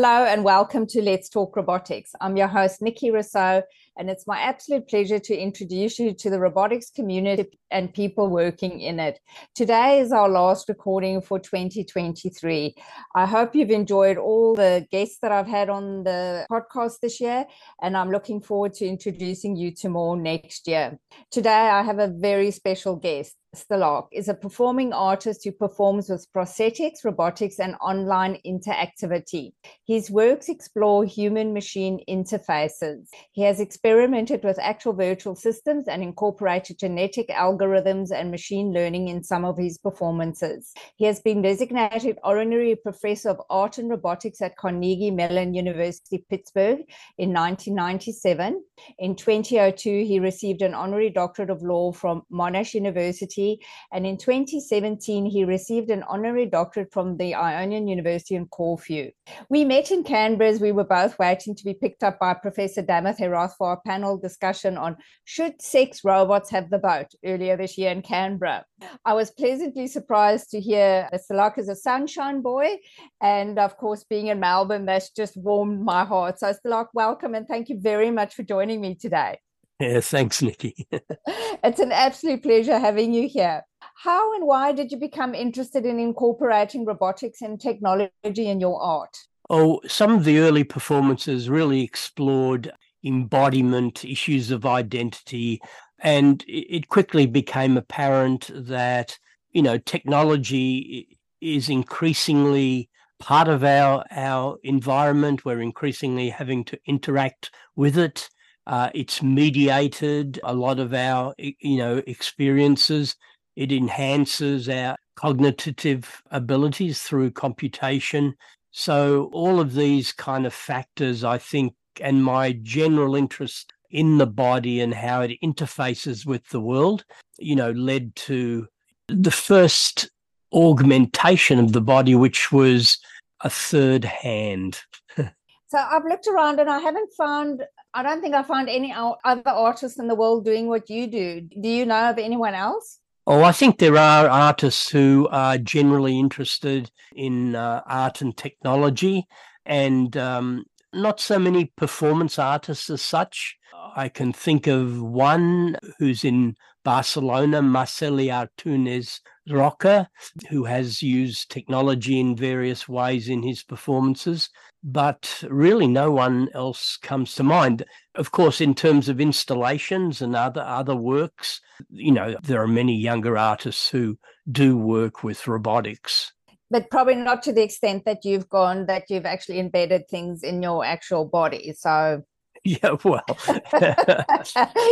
Hello and welcome to Let's Talk Robotics. I'm your host, Nikki Rousseau, and it's my absolute pleasure to introduce you to the robotics community and people working in it. Today is our last recording for 2023. I hope you've enjoyed all the guests that I've had on the podcast this year, and I'm looking forward to introducing you to more next year. Today, I have a very special guest. Stelarc is a performing artist who performs with prosthetics, robotics, and online interactivity. His works explore human machine interfaces. He has experimented with actual virtual systems and incorporated genetic algorithms and machine learning in some of his performances. He has been designated honorary professor of art and robotics at Carnegie Mellon University, Pittsburgh in 1997. In 2002, he received an honorary doctorate of law from Monash University And in 2017, he received an honorary doctorate from the Ionian University in Corfu. We met in Canberra as we were both waiting to be picked up by Professor Damith Herath for a panel discussion on should sex robots have the vote earlier this year in Canberra. I was pleasantly surprised to hear that Stelarc is a sunshine boy. And of course, being in Melbourne, that's just warmed my heart. So, Stelarc, welcome and thank you very much for joining me today. Yeah, thanks, Nikki. it's an absolute pleasure having you here. How and why did you become interested in incorporating robotics and technology in your art? Oh, some of the early performances really explored embodiment, issues of identity, and it quickly became apparent that, you know, technology is increasingly part of our our environment. We're increasingly having to interact with it uh, it's mediated a lot of our, you know, experiences. It enhances our cognitive abilities through computation. So all of these kind of factors, I think, and my general interest in the body and how it interfaces with the world, you know, led to the first augmentation of the body, which was a third hand. so I've looked around and I haven't found I don't think I found any other artists in the world doing what you do. Do you know of anyone else? Oh, I think there are artists who are generally interested in uh, art and technology, and um, not so many performance artists as such. I can think of one who's in Barcelona, Marceli Antúnez Roca, who has used technology in various ways in his performances but really no one else comes to mind. Of course, in terms of installations and other other works, you know, there are many younger artists who do work with robotics. But probably not to the extent that you've gone that you've actually embedded things in your actual body. So yeah, well,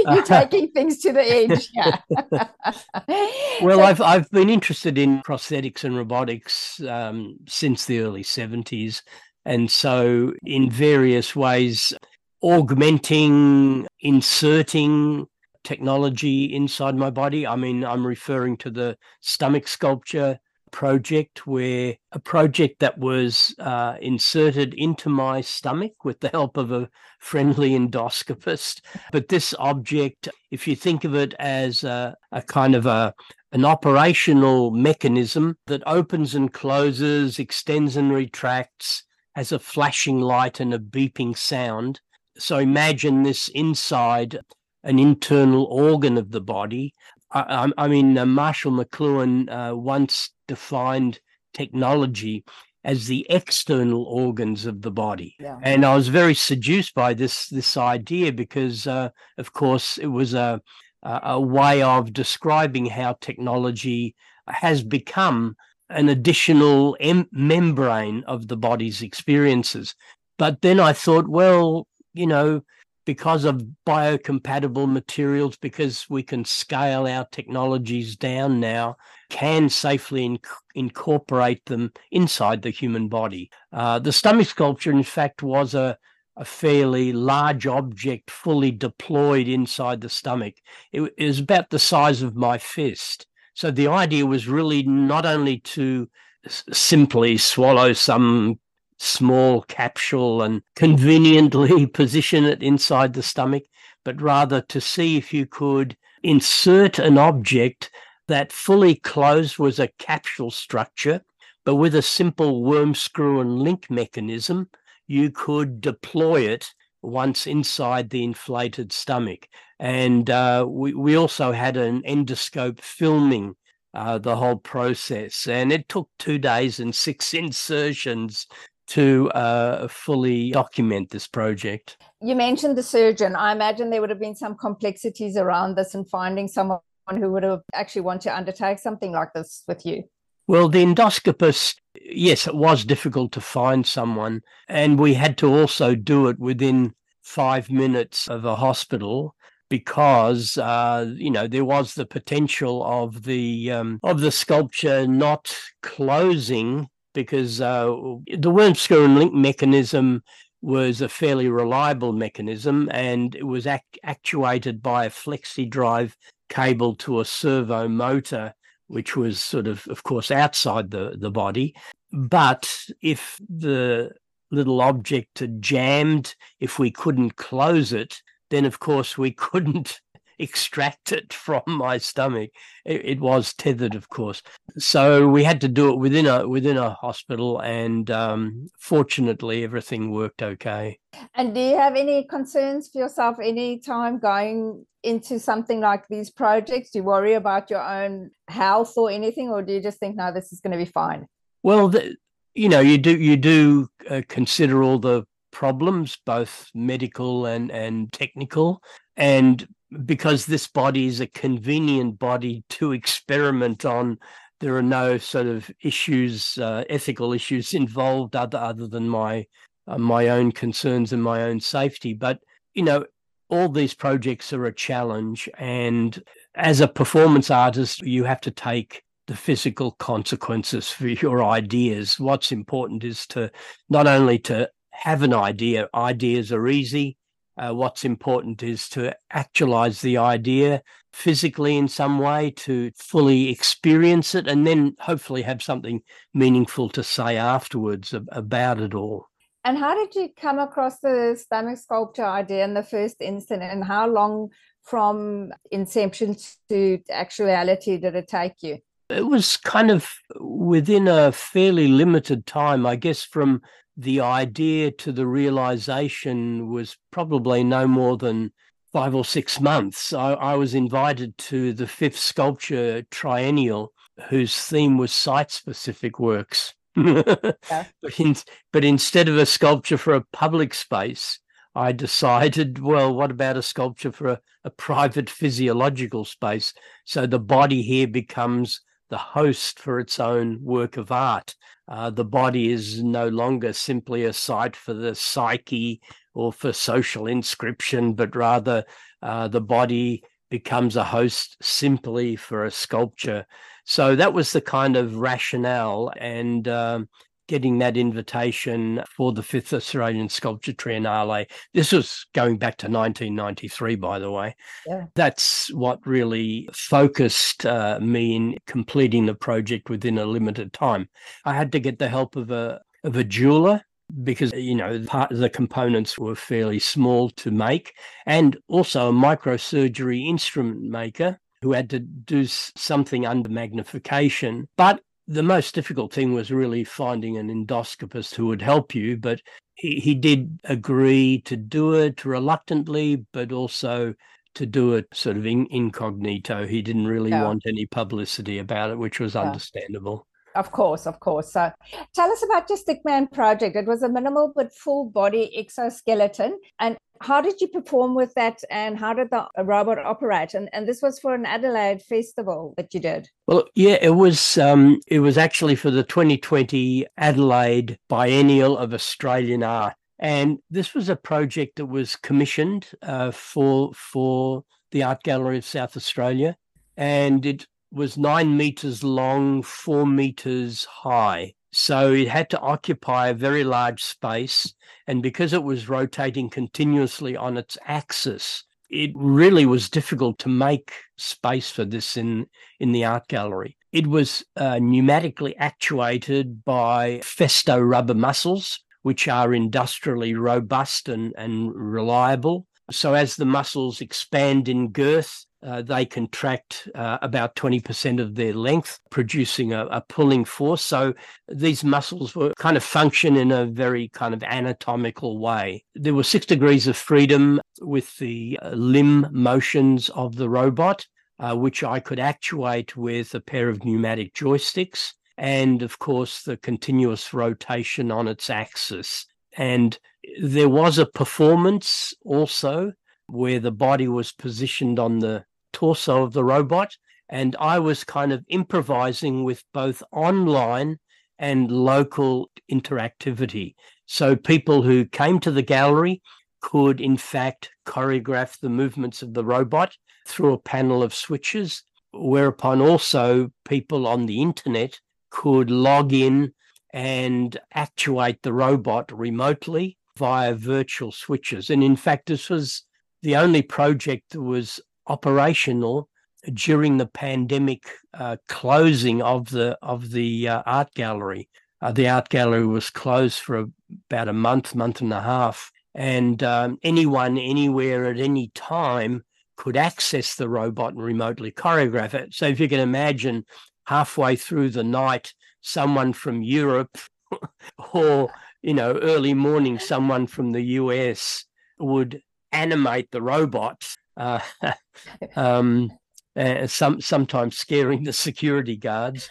you're taking things to the edge. Yeah. well, I've I've been interested in prosthetics and robotics um, since the early seventies, and so, in various ways, augmenting, inserting technology inside my body. I mean, I'm referring to the stomach sculpture project, where a project that was uh, inserted into my stomach with the help of a friendly endoscopist. But this object, if you think of it as a, a kind of a an operational mechanism that opens and closes, extends and retracts, has a flashing light and a beeping sound. So imagine this inside an internal organ of the body. I, I mean, uh, Marshall McLuhan uh, once defined technology as the external organs of the body. Yeah. And I was very seduced by this this idea because, uh, of course, it was a a way of describing how technology has become an additional em- membrane of the body's experiences. But then I thought, well, you know, because of biocompatible materials, because we can scale our technologies down now, can safely inc- incorporate them inside the human body. Uh, the stomach sculpture, in fact, was a, a fairly large object fully deployed inside the stomach. It, it was about the size of my fist. So the idea was really not only to simply swallow some small capsule and conveniently position it inside the stomach, but rather to see if you could insert an object that fully closed was a capsule structure, but with a simple worm screw and link mechanism, you could deploy it once inside the inflated stomach. And uh, we, we also had an endoscope filming uh, the whole process. And it took two days and six insertions to uh, fully document this project. You mentioned the surgeon. I imagine there would have been some complexities around this and finding someone who would have actually want to undertake something like this with you. Well, the endoscopist, yes, it was difficult to find someone. And we had to also do it within five minutes of a hospital because uh, you know there was the potential of the um, of the sculpture not closing because uh, the worm screw and link mechanism was a fairly reliable mechanism and it was act- actuated by a flexi drive cable to a servo motor which was sort of, of course, outside the, the body. But if the little object had jammed, if we couldn't close it, then of course we couldn't extract it from my stomach. It, it, was tethered, of course. So we had to do it within a within a hospital, and um, fortunately, everything worked okay. And do you have any concerns for yourself any time going into something like these projects? Do you worry about your own health or anything, or do you just think, no, this is going to be fine? Well, the, you know, you do you do uh, consider all the problems, both medical and and technical, and because this body is a convenient body to experiment on there are no sort of issues uh, ethical issues involved other other than my uh, my own concerns and my own safety but you know all these projects are a challenge and as a performance artist you have to take the physical consequences for your ideas what's important is to not only to have an idea ideas are easy uh, what's important is to actualize the idea physically in some way, to fully experience it, and then hopefully have something meaningful to say afterwards about it all. And how did you come across the stomach sculpture idea in the first instance? and how long from inception to actuality did it take you? It was kind of within a fairly limited time, I guess, from the idea to the realization was probably no more than five or six months. I, I was invited to the fifth sculpture triennial, whose theme was site specific works. Yeah. but, in, but instead of a sculpture for a public space, I decided, well, what about a sculpture for a, a private physiological space? So the body here becomes the host for its own work of art. Uh, the body is no longer simply a site for the psyche or for social inscription, but rather uh, the body becomes a host simply for a sculpture. So that was the kind of rationale. And um, getting that invitation for the fifth Australian Sculpture Triennale. This was going back to 1993, by the way. Yeah. That's what really focused uh, me in completing the project within a limited time. I had to get the help of a of a jeweler because you know part of the components were fairly small to make and also a microsurgery instrument maker who had to do something under magnification but the most difficult thing was really finding an endoscopist who would help you, but he, he did agree to do it reluctantly, but also to do it sort of in, incognito. He didn't really want any publicity about it, which was understandable. Of course, of course. So tell us about your Stickman project. It was a minimal but full body exoskeleton. And how did you perform with that and how did the robot operate? And, and this was for an Adelaide festival that you did. Well, yeah, it was um, it was actually for the 2020 Adelaide Biennial of Australian Art. And this was a project that was commissioned uh, for for the Art Gallery of South Australia. And it was nine meters long, four meters high. So it had to occupy a very large space. And because it was rotating continuously on its axis, it really was difficult to make space for this in, in the art gallery. It was uh, pneumatically actuated by Festo rubber muscles, which are industrially robust and, and reliable. So as the muscles expand in girth, uh, they contract uh, about 20% of their length, producing a, a, pulling force. So these muscles were kind of function in a very kind of anatomical way. There were six degrees of freedom with the uh, limb motions of the robot, uh, which I could actuate with a pair of pneumatic joysticks. And of course, the continuous rotation on its axis. And there was a performance also where the body was positioned on the torso of the robot. And I was kind of improvising with both online and local interactivity. So people who came to the gallery could, in fact, choreograph the movements of the robot through a panel of switches, whereupon also people on the internet could log in and actuate the robot remotely via virtual switches. And in fact, this was the only project that was operational during the pandemic uh, closing of the of the uh, art gallery. Uh, the art gallery was closed for a, about a month, month and a half, and um, anyone, anywhere, at any time could access the robot and remotely choreograph it. So if you can imagine, halfway through the night, someone from Europe or you know early morning, someone from the US would animate the robot uh, um, uh, some sometimes scaring the security guards.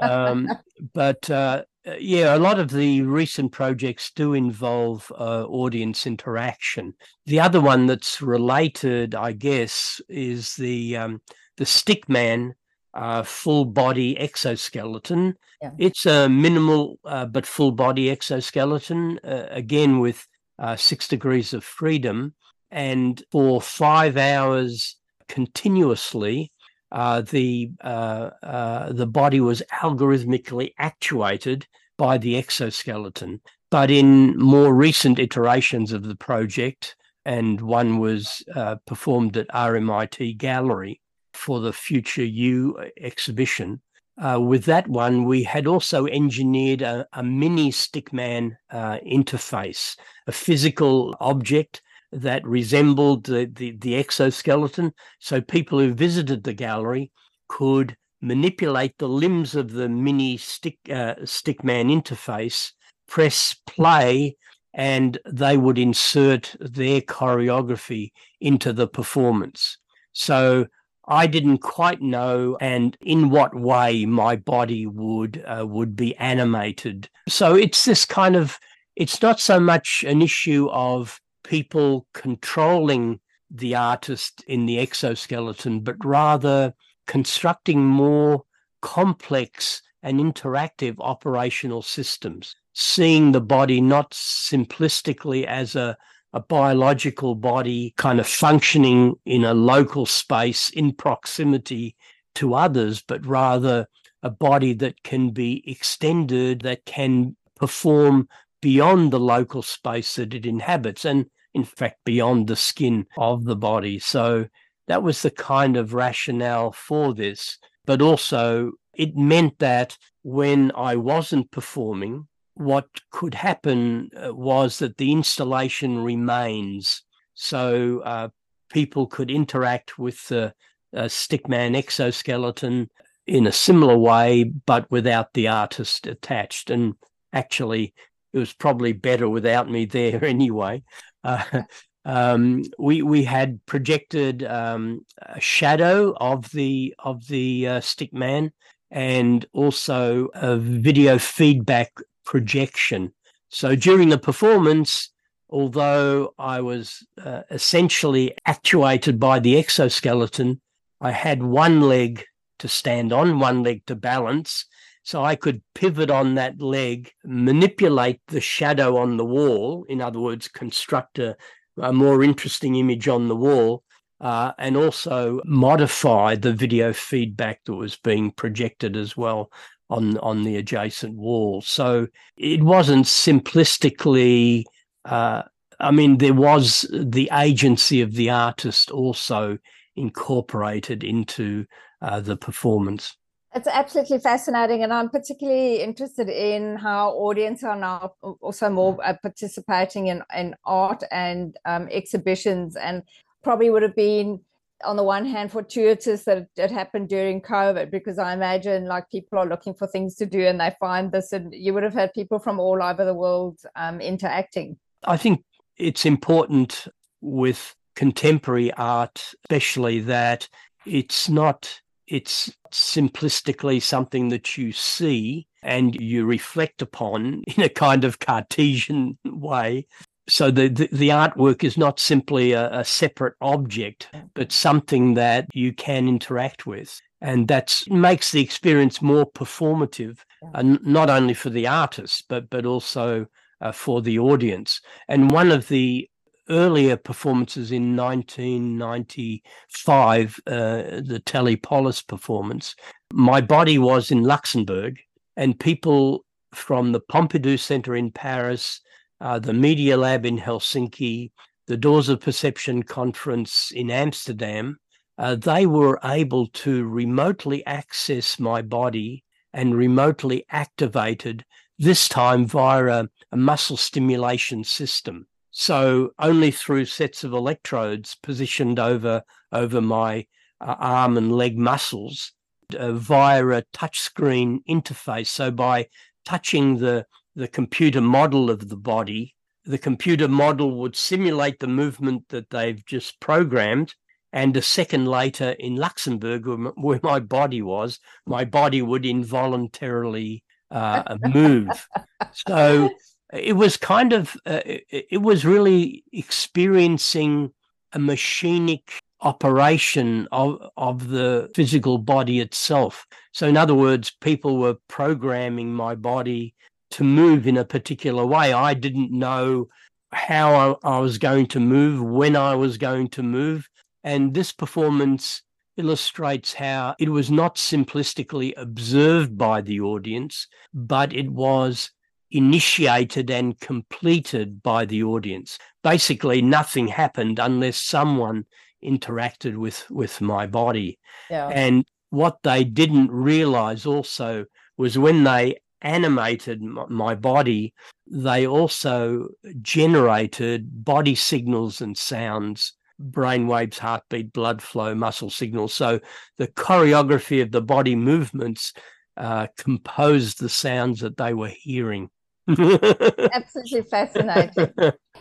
Um, but uh, yeah, a lot of the recent projects do involve uh, audience interaction. The other one that's related, I guess, is the um, the Stickman uh, full body exoskeleton. Yeah. It's a minimal uh, but full body exoskeleton, uh, again with uh, six degrees of freedom and for five hours continuously, uh, the uh, uh, the body was algorithmically actuated by the exoskeleton. But in more recent iterations of the project, and one was uh, performed at RMIT Gallery for the Future You exhibition. Uh, with that one, we had also engineered a, a mini stickman uh, interface, a physical object that resembled the, the, the exoskeleton. So people who visited the gallery could manipulate the limbs of the mini stick uh, stickman interface, press play, and they would insert their choreography into the performance. So I didn't quite know and in what way my body would uh, would be animated. So it's this kind of it's not so much an issue of people controlling the artist in the exoskeleton, but rather constructing more complex and interactive operational systems, seeing the body not simplistically as a, a biological body kind of functioning in a local space in proximity to others, but rather a body that can be extended, that can perform beyond the local space that it inhabits. And in fact, beyond the skin of the body. So that was the kind of rationale for this. But also, it meant that when I wasn't performing, what could happen uh, was that the installation remains. So uh, people could interact with the uh, Stickman exoskeleton in a similar way, but without the artist attached. And actually, it was probably better without me there anyway. Uh, um, we we had projected um, a shadow of the of the uh, stickman and also a video feedback projection. So during the performance, although I was uh, essentially actuated by the exoskeleton, I had one leg to stand on, one leg to balance, so I could pivot on that leg, manipulate the shadow on the wall, in other words, construct a, a more interesting image on the wall, uh, and also modify the video feedback that was being projected as well on, on the adjacent wall. So it wasn't simplistically, uh, I mean, there was the agency of the artist also incorporated into uh, the performance. It's absolutely fascinating, and I'm particularly interested in how audience are now also more uh, participating in, in art and um, exhibitions, and probably would have been on the one hand fortuitous that it happened during COVID, because I imagine like people are looking for things to do and they find this, and you would have had people from all over the world um, interacting. I think it's important with contemporary art, especially that it's not it's simplistically something that you see and you reflect upon in a kind of Cartesian way. So the, the, the artwork is not simply a, a, separate object, but something that you can interact with. And that makes the experience more performative, and uh, not only for the artist, but but also uh, for the audience. And one of the earlier performances in 1995, uh, the Telepolis performance, my body was in Luxembourg, and people from the Pompidou Center in Paris, uh, the Media Lab in Helsinki, the Doors of Perception conference in Amsterdam, uh, they were able to remotely access my body and remotely activated, this time via a, a muscle stimulation system. So only through sets of electrodes positioned over over my uh, arm and leg muscles uh, via a touchscreen interface. So by touching the the computer model of the body, the computer model would simulate the movement that they've just programmed. And a second later in Luxembourg, where my body was, my body would involuntarily uh, move. so it was kind of uh, it, it was really experiencing a machinic operation of of the physical body itself. So in other words people were programming my body to move in a particular way. I didn't know how I, I was going to move when i was going to move. And this performance illustrates how it was not simplistically observed by the audience but it was initiated and completed by the audience. Basically, nothing happened unless someone interacted with with my body. Yeah. And what they didn't realize also was when they animated my body, they also generated body signals and sounds, brain waves, heartbeat, blood flow, muscle signals. So the choreography of the body movements uh, composed the sounds that they were hearing. Absolutely fascinating.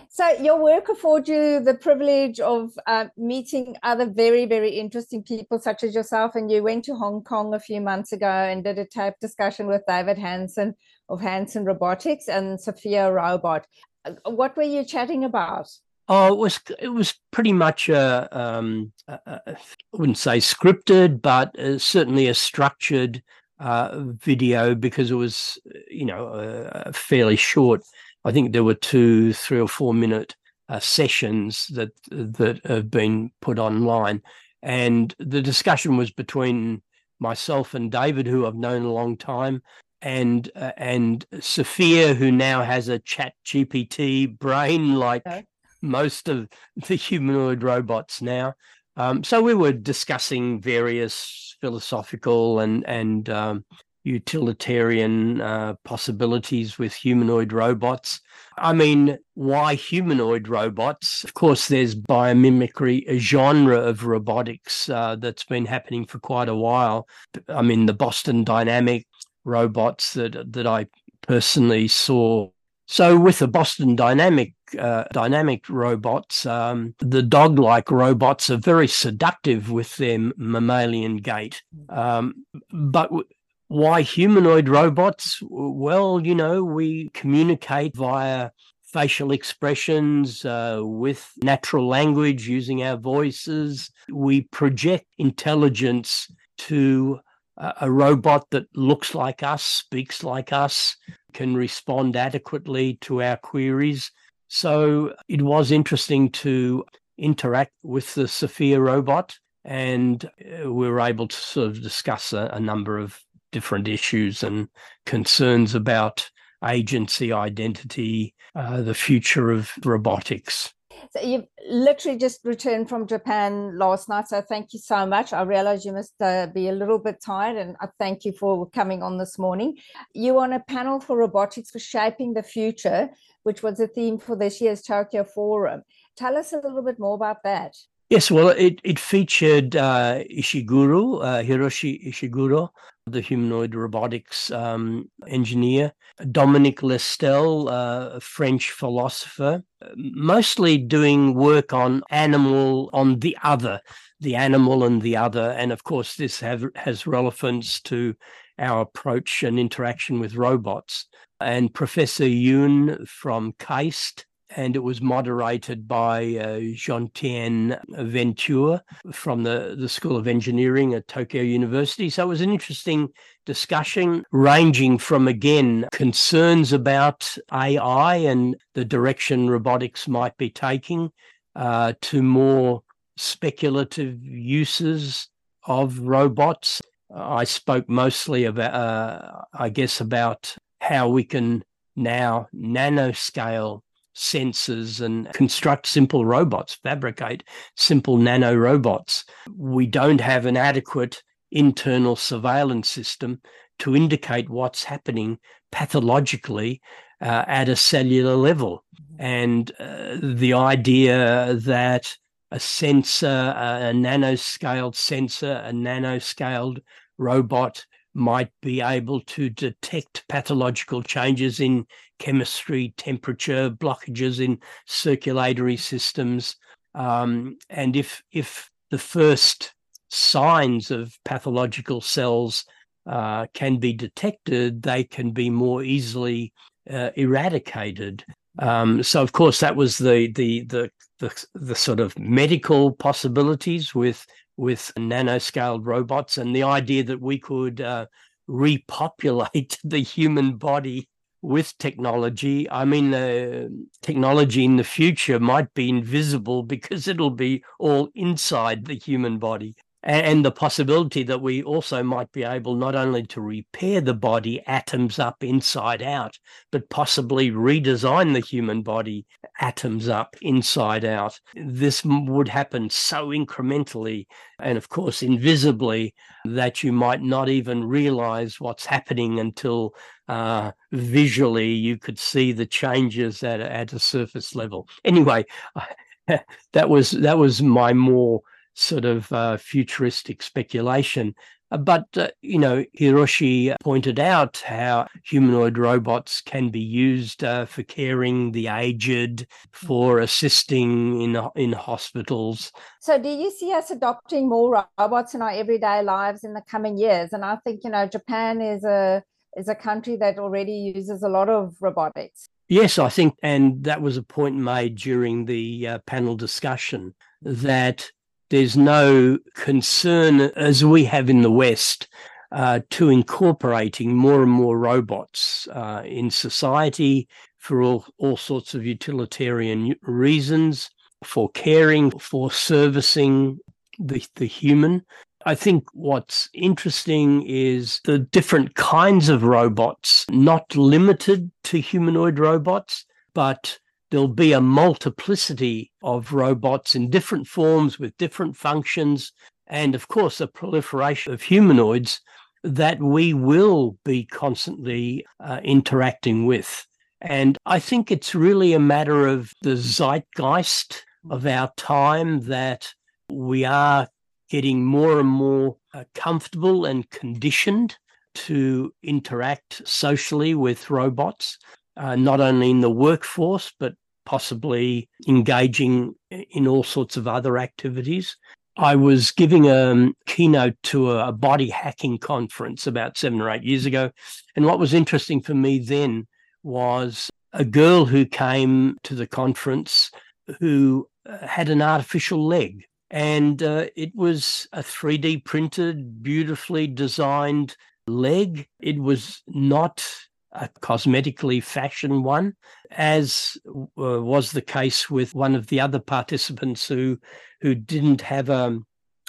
So, your work afforded you the privilege of uh, meeting other very, very interesting people, such as yourself. And you went to Hong Kong a few months ago and did a tape discussion with David Hanson of Hanson Robotics and Sophia Robot. What were you chatting about? Oh, it was it was pretty much a, um, a, a I wouldn't say scripted, but uh, certainly a structured uh, video because it was, you know, uh, fairly short. I think there were two, three or four minute uh, sessions that that have been put online, and the discussion was between myself and David, who I've known a long time, and uh, and Sophia, who now has a Chat GPT brain like okay. most of the humanoid robots now. Um, so we were discussing various philosophical and and um, utilitarian uh, possibilities with humanoid robots. I mean, why humanoid robots? Of course, there's biomimicry, a genre of robotics uh, that's been happening for quite a while. I mean, the Boston Dynamic robots that that I personally saw so with the Boston Dynamic uh, dynamic robots, um, the dog-like robots are very seductive with their mammalian gait. Um, but w- why humanoid robots? Well, you know, we communicate via facial expressions, uh, with natural language using our voices. We project intelligence to a robot that looks like us, speaks like us, can respond adequately to our queries. So it was interesting to interact with the Sophia robot, and uh, we were able to sort of discuss a, a number of different issues and concerns about agency, identity, uh, the future of robotics. So you've literally just returned from Japan last night. So thank you so much. I realize you must uh, be a little bit tired, and I thank you for coming on this morning. You on a panel for robotics for shaping the future, which was a theme for this year's Tokyo Forum. Tell us a little bit more about that. Yes, well, it, it featured uh, Ishiguro, uh, Hiroshi Ishiguro, the humanoid robotics um, engineer, Dominique Lestel, uh, a French philosopher, mostly doing work on animal, on the other, the animal and the other. And of course, this have, has relevance to our approach and interaction with robots. And Professor Yoon from KAIST, and it was moderated by uh, Gentiane Venture from the, the School of Engineering at Tokyo University. So it was an interesting discussion, ranging from, again, concerns about AI and the direction robotics might be taking uh, to more speculative uses of robots. I spoke mostly about, uh, I guess, about how we can now nanoscale sensors and construct simple robots, fabricate simple nano robots. We don't have an adequate internal surveillance system to indicate what's happening pathologically uh, at a cellular level. And uh, the idea that a sensor, a nanoscaled sensor, a nanoscaled robot might be able to detect pathological changes in chemistry, temperature, blockages in circulatory systems. Um, and if, if the first signs of pathological cells uh, can be detected, they can be more easily uh, eradicated. Um, so, of course, that was the, the the the the sort of medical possibilities with with nanoscaled robots and the idea that we could uh, repopulate the human body with technology. I mean, uh, technology in the future might be invisible because it'll be all inside the human body and the possibility that we also might be able not only to repair the body atoms up inside out, but possibly redesign the human body atoms up inside out. This would happen so incrementally and, of course, invisibly that you might not even realize what's happening until uh, visually you could see the changes at, at a surface level. Anyway, that was that was my more sort of uh, futuristic speculation. Uh, but, uh, you know, Hiroshi pointed out how humanoid robots can be used uh, for caring the aged, for assisting in, in hospitals. So, do you see us adopting more robots in our everyday lives in the coming years? And I think, you know, Japan is a is a country that already uses a lot of robotics. Yes, I think, and that was a point made during the uh, panel discussion that there's no concern, as we have in the West, uh, to incorporating more and more robots uh, in society for all, all sorts of utilitarian reasons, for caring, for servicing the, the human. I think what's interesting is the different kinds of robots, not limited to humanoid robots, but there'll be a multiplicity of robots in different forms with different functions, and of course, a proliferation of humanoids that we will be constantly uh, interacting with. And I think it's really a matter of the zeitgeist of our time that we are getting more and more uh, comfortable and conditioned to interact socially with robots, uh, not only in the workforce, but possibly engaging in all sorts of other activities. I was giving a keynote to a body hacking conference about seven or eight years ago. And what was interesting for me then was a girl who came to the conference who uh, had an artificial leg. And uh, it was a 3D printed, beautifully designed leg. It was not a cosmetically fashioned one, as uh, was the case with one of the other participants who who didn't have a, um,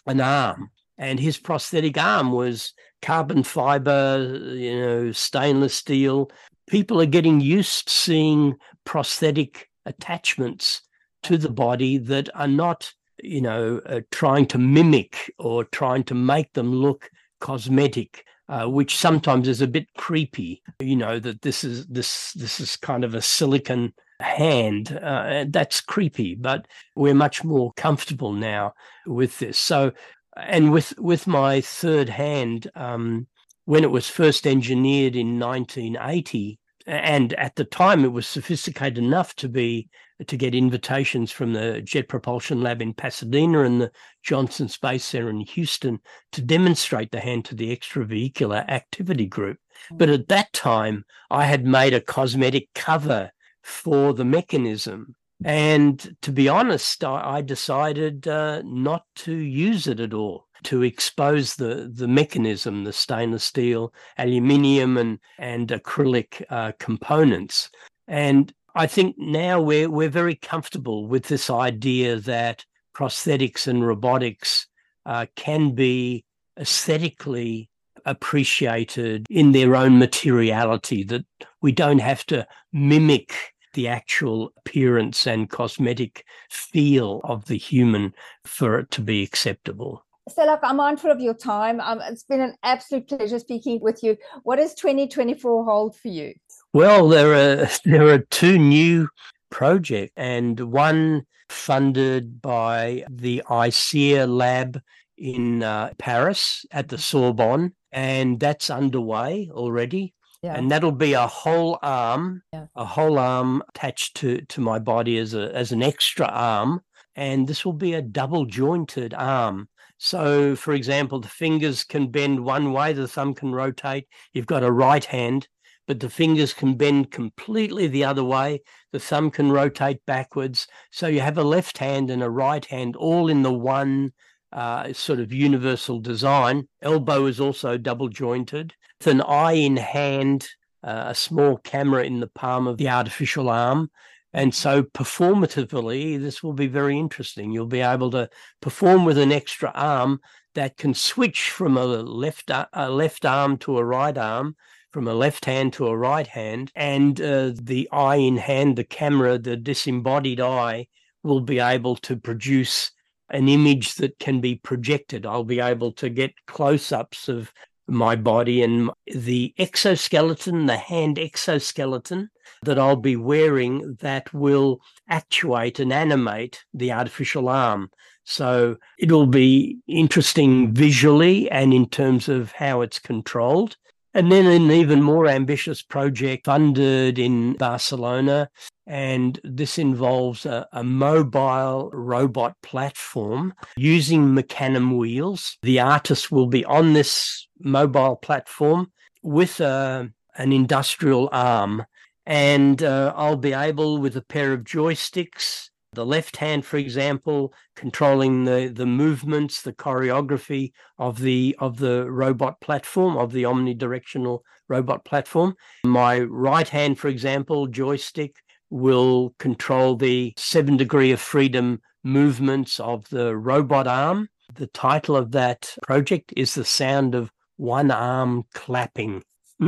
an arm, and his prosthetic arm was carbon fiber, you know, stainless steel. People are getting used to seeing prosthetic attachments to the body that are not, you know, uh, trying to mimic or trying to make them look cosmetic. Uh, which sometimes is a bit creepy, you know, that this is this this is kind of a silicon hand. Uh, that's creepy, but we're much more comfortable now with this. So, and with with my third hand, um, when it was first engineered in 1980, and at the time it was sophisticated enough to be to get invitations from the Jet Propulsion Lab in Pasadena and the Johnson Space Center in Houston to demonstrate the hand to the extravehicular activity group. But at that time, I had made a cosmetic cover for the mechanism. And to be honest, I, I decided uh, not to use it at all to expose the the mechanism, the stainless steel, aluminium, and and acrylic uh, components. And I think now we're we're very comfortable with this idea that prosthetics and robotics uh, can be aesthetically appreciated in their own materiality. That we don't have to mimic the actual appearance and cosmetic feel of the human for it to be acceptable. Stelarc, I'm mindful of your time. Um, it's been an absolute pleasure speaking with you. What does 2024 hold for you? Well, there are there are two new projects, and one funded by the ICEA lab in uh, Paris at the Sorbonne, and that's underway already. Yeah. And that'll be a whole arm, yeah. a whole arm attached to to my body as a as an extra arm, and this will be a double jointed arm so, for example, the fingers can bend one way, the thumb can rotate. You've got a right hand, but the fingers can bend completely the other way. The thumb can rotate backwards. So you have a left hand and a right hand all in the one uh, sort of universal design. Elbow is also double jointed. With an eye in hand, uh, a small camera in the palm of the artificial arm, and so, performatively, this will be very interesting. You'll be able to perform with an extra arm that can switch from a left a left arm to a right arm, from a left hand to a right hand, and uh, the eye in hand, the camera, the disembodied eye, will be able to produce an image that can be projected. I'll be able to get close ups of my body and the exoskeleton, the hand exoskeleton that I'll be wearing that will actuate and animate the artificial arm. So it'll be interesting visually and in terms of how it's controlled. And then an even more ambitious project funded in Barcelona. And this involves a, a, mobile robot platform using Mecanum wheels. The artist will be on this mobile platform with a, an industrial arm. And uh, I'll be able, with a pair of joysticks, the left hand, for example, controlling the, the movements, the choreography of the of the robot platform, of the omnidirectional robot platform. My right hand, for example, joystick will control the seven degree of freedom movements of the robot arm. The title of that project is The Sound of One Arm Clapping.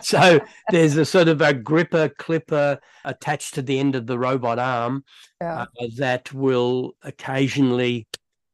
so there's a sort of a gripper clipper attached to the end of the robot arm yeah. uh, that will occasionally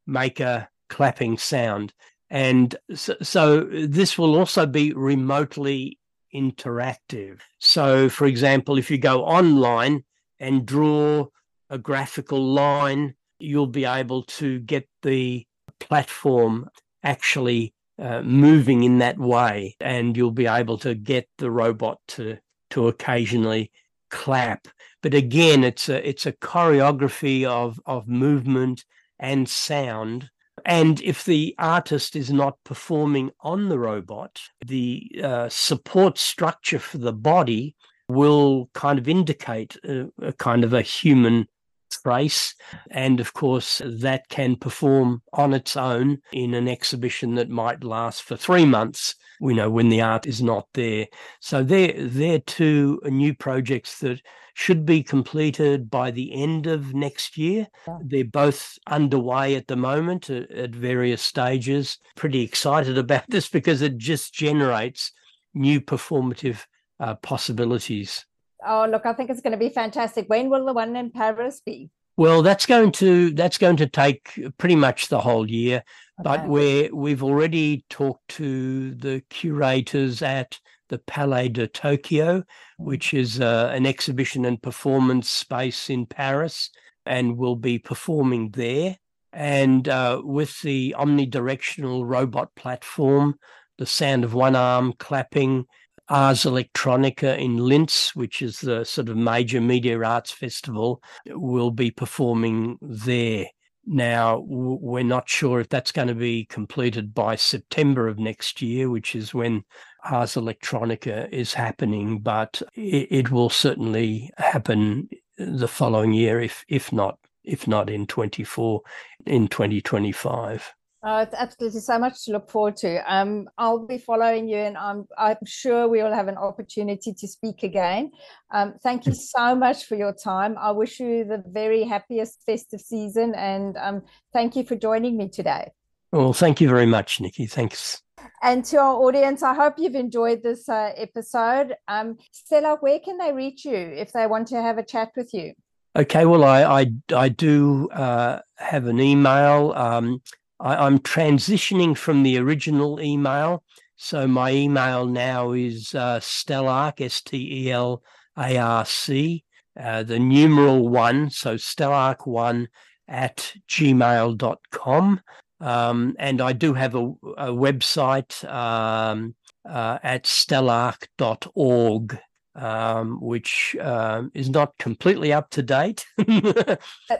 make a clapping sound. And so, so, this will also be remotely interactive. So, for example, if you go online and draw a graphical line, you'll be able to get the platform actually uh, moving in that way, and you'll be able to get the robot to to occasionally clap. But again, it's a it's a choreography of of movement and sound. And if the artist is not performing on the robot, the uh, support structure for the body will kind of indicate a, a kind of a human trace. And of course, that can perform on its own in an exhibition that might last for three months, you know, when the art is not there. So they're, they're two new projects that should be completed by the end of next year. Yeah. They're both underway at the moment at, at various stages. Pretty excited about this because it just generates new performative uh, possibilities. Oh, look, I think it's going to be fantastic. When will the one in Paris be? Well, that's going to that's going to take pretty much the whole year, okay. but we we've already talked to the curators at the Palais de Tokyo, which is uh, an exhibition and performance space in Paris, and will be performing there. And uh, with the omnidirectional robot platform, the sound of one arm clapping, Ars Electronica in Linz, which is the sort of major media arts festival, will be performing there. Now, we're not sure if that's going to be completed by September of next year, which is when Ars Electronica is happening, but it, will certainly happen the following year, if if not if not in 24, in 2025. Oh, it's absolutely so much to look forward to. Um, I'll be following you, and I'm I'm sure we will have an opportunity to speak again. Um, thank you so much for your time. I wish you the very happiest festive season, and um, thank you for joining me today. Well, thank you very much, Nikki. Thanks. And to our audience, I hope you've enjoyed this uh, episode. Um, Stelarc, where can they reach you if they want to have a chat with you? Okay, well, I I, I do uh, have an email. Um, I, am transitioning from the original email. So my email now is uh, Stelarc, S T E L A R C, uh, the numeral one. So Stelarc1 at gmail.com. Um, and I do have a, a website um, uh, at stelarc.org um, which um, is not completely up to date. that,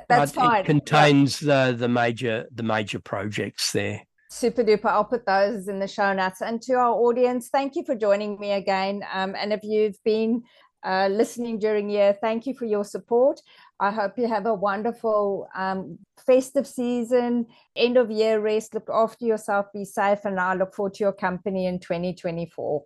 that's fine. It contains yeah. the the major the major projects there. Super duper. I'll put those in the show notes. And to our audience, thank you for joining me again. Um, and if you've been uh, listening during year, thank you for your support. I hope you have a wonderful um, festive season, end of year rest. Look after yourself, be safe, and I look forward to your company in 2024.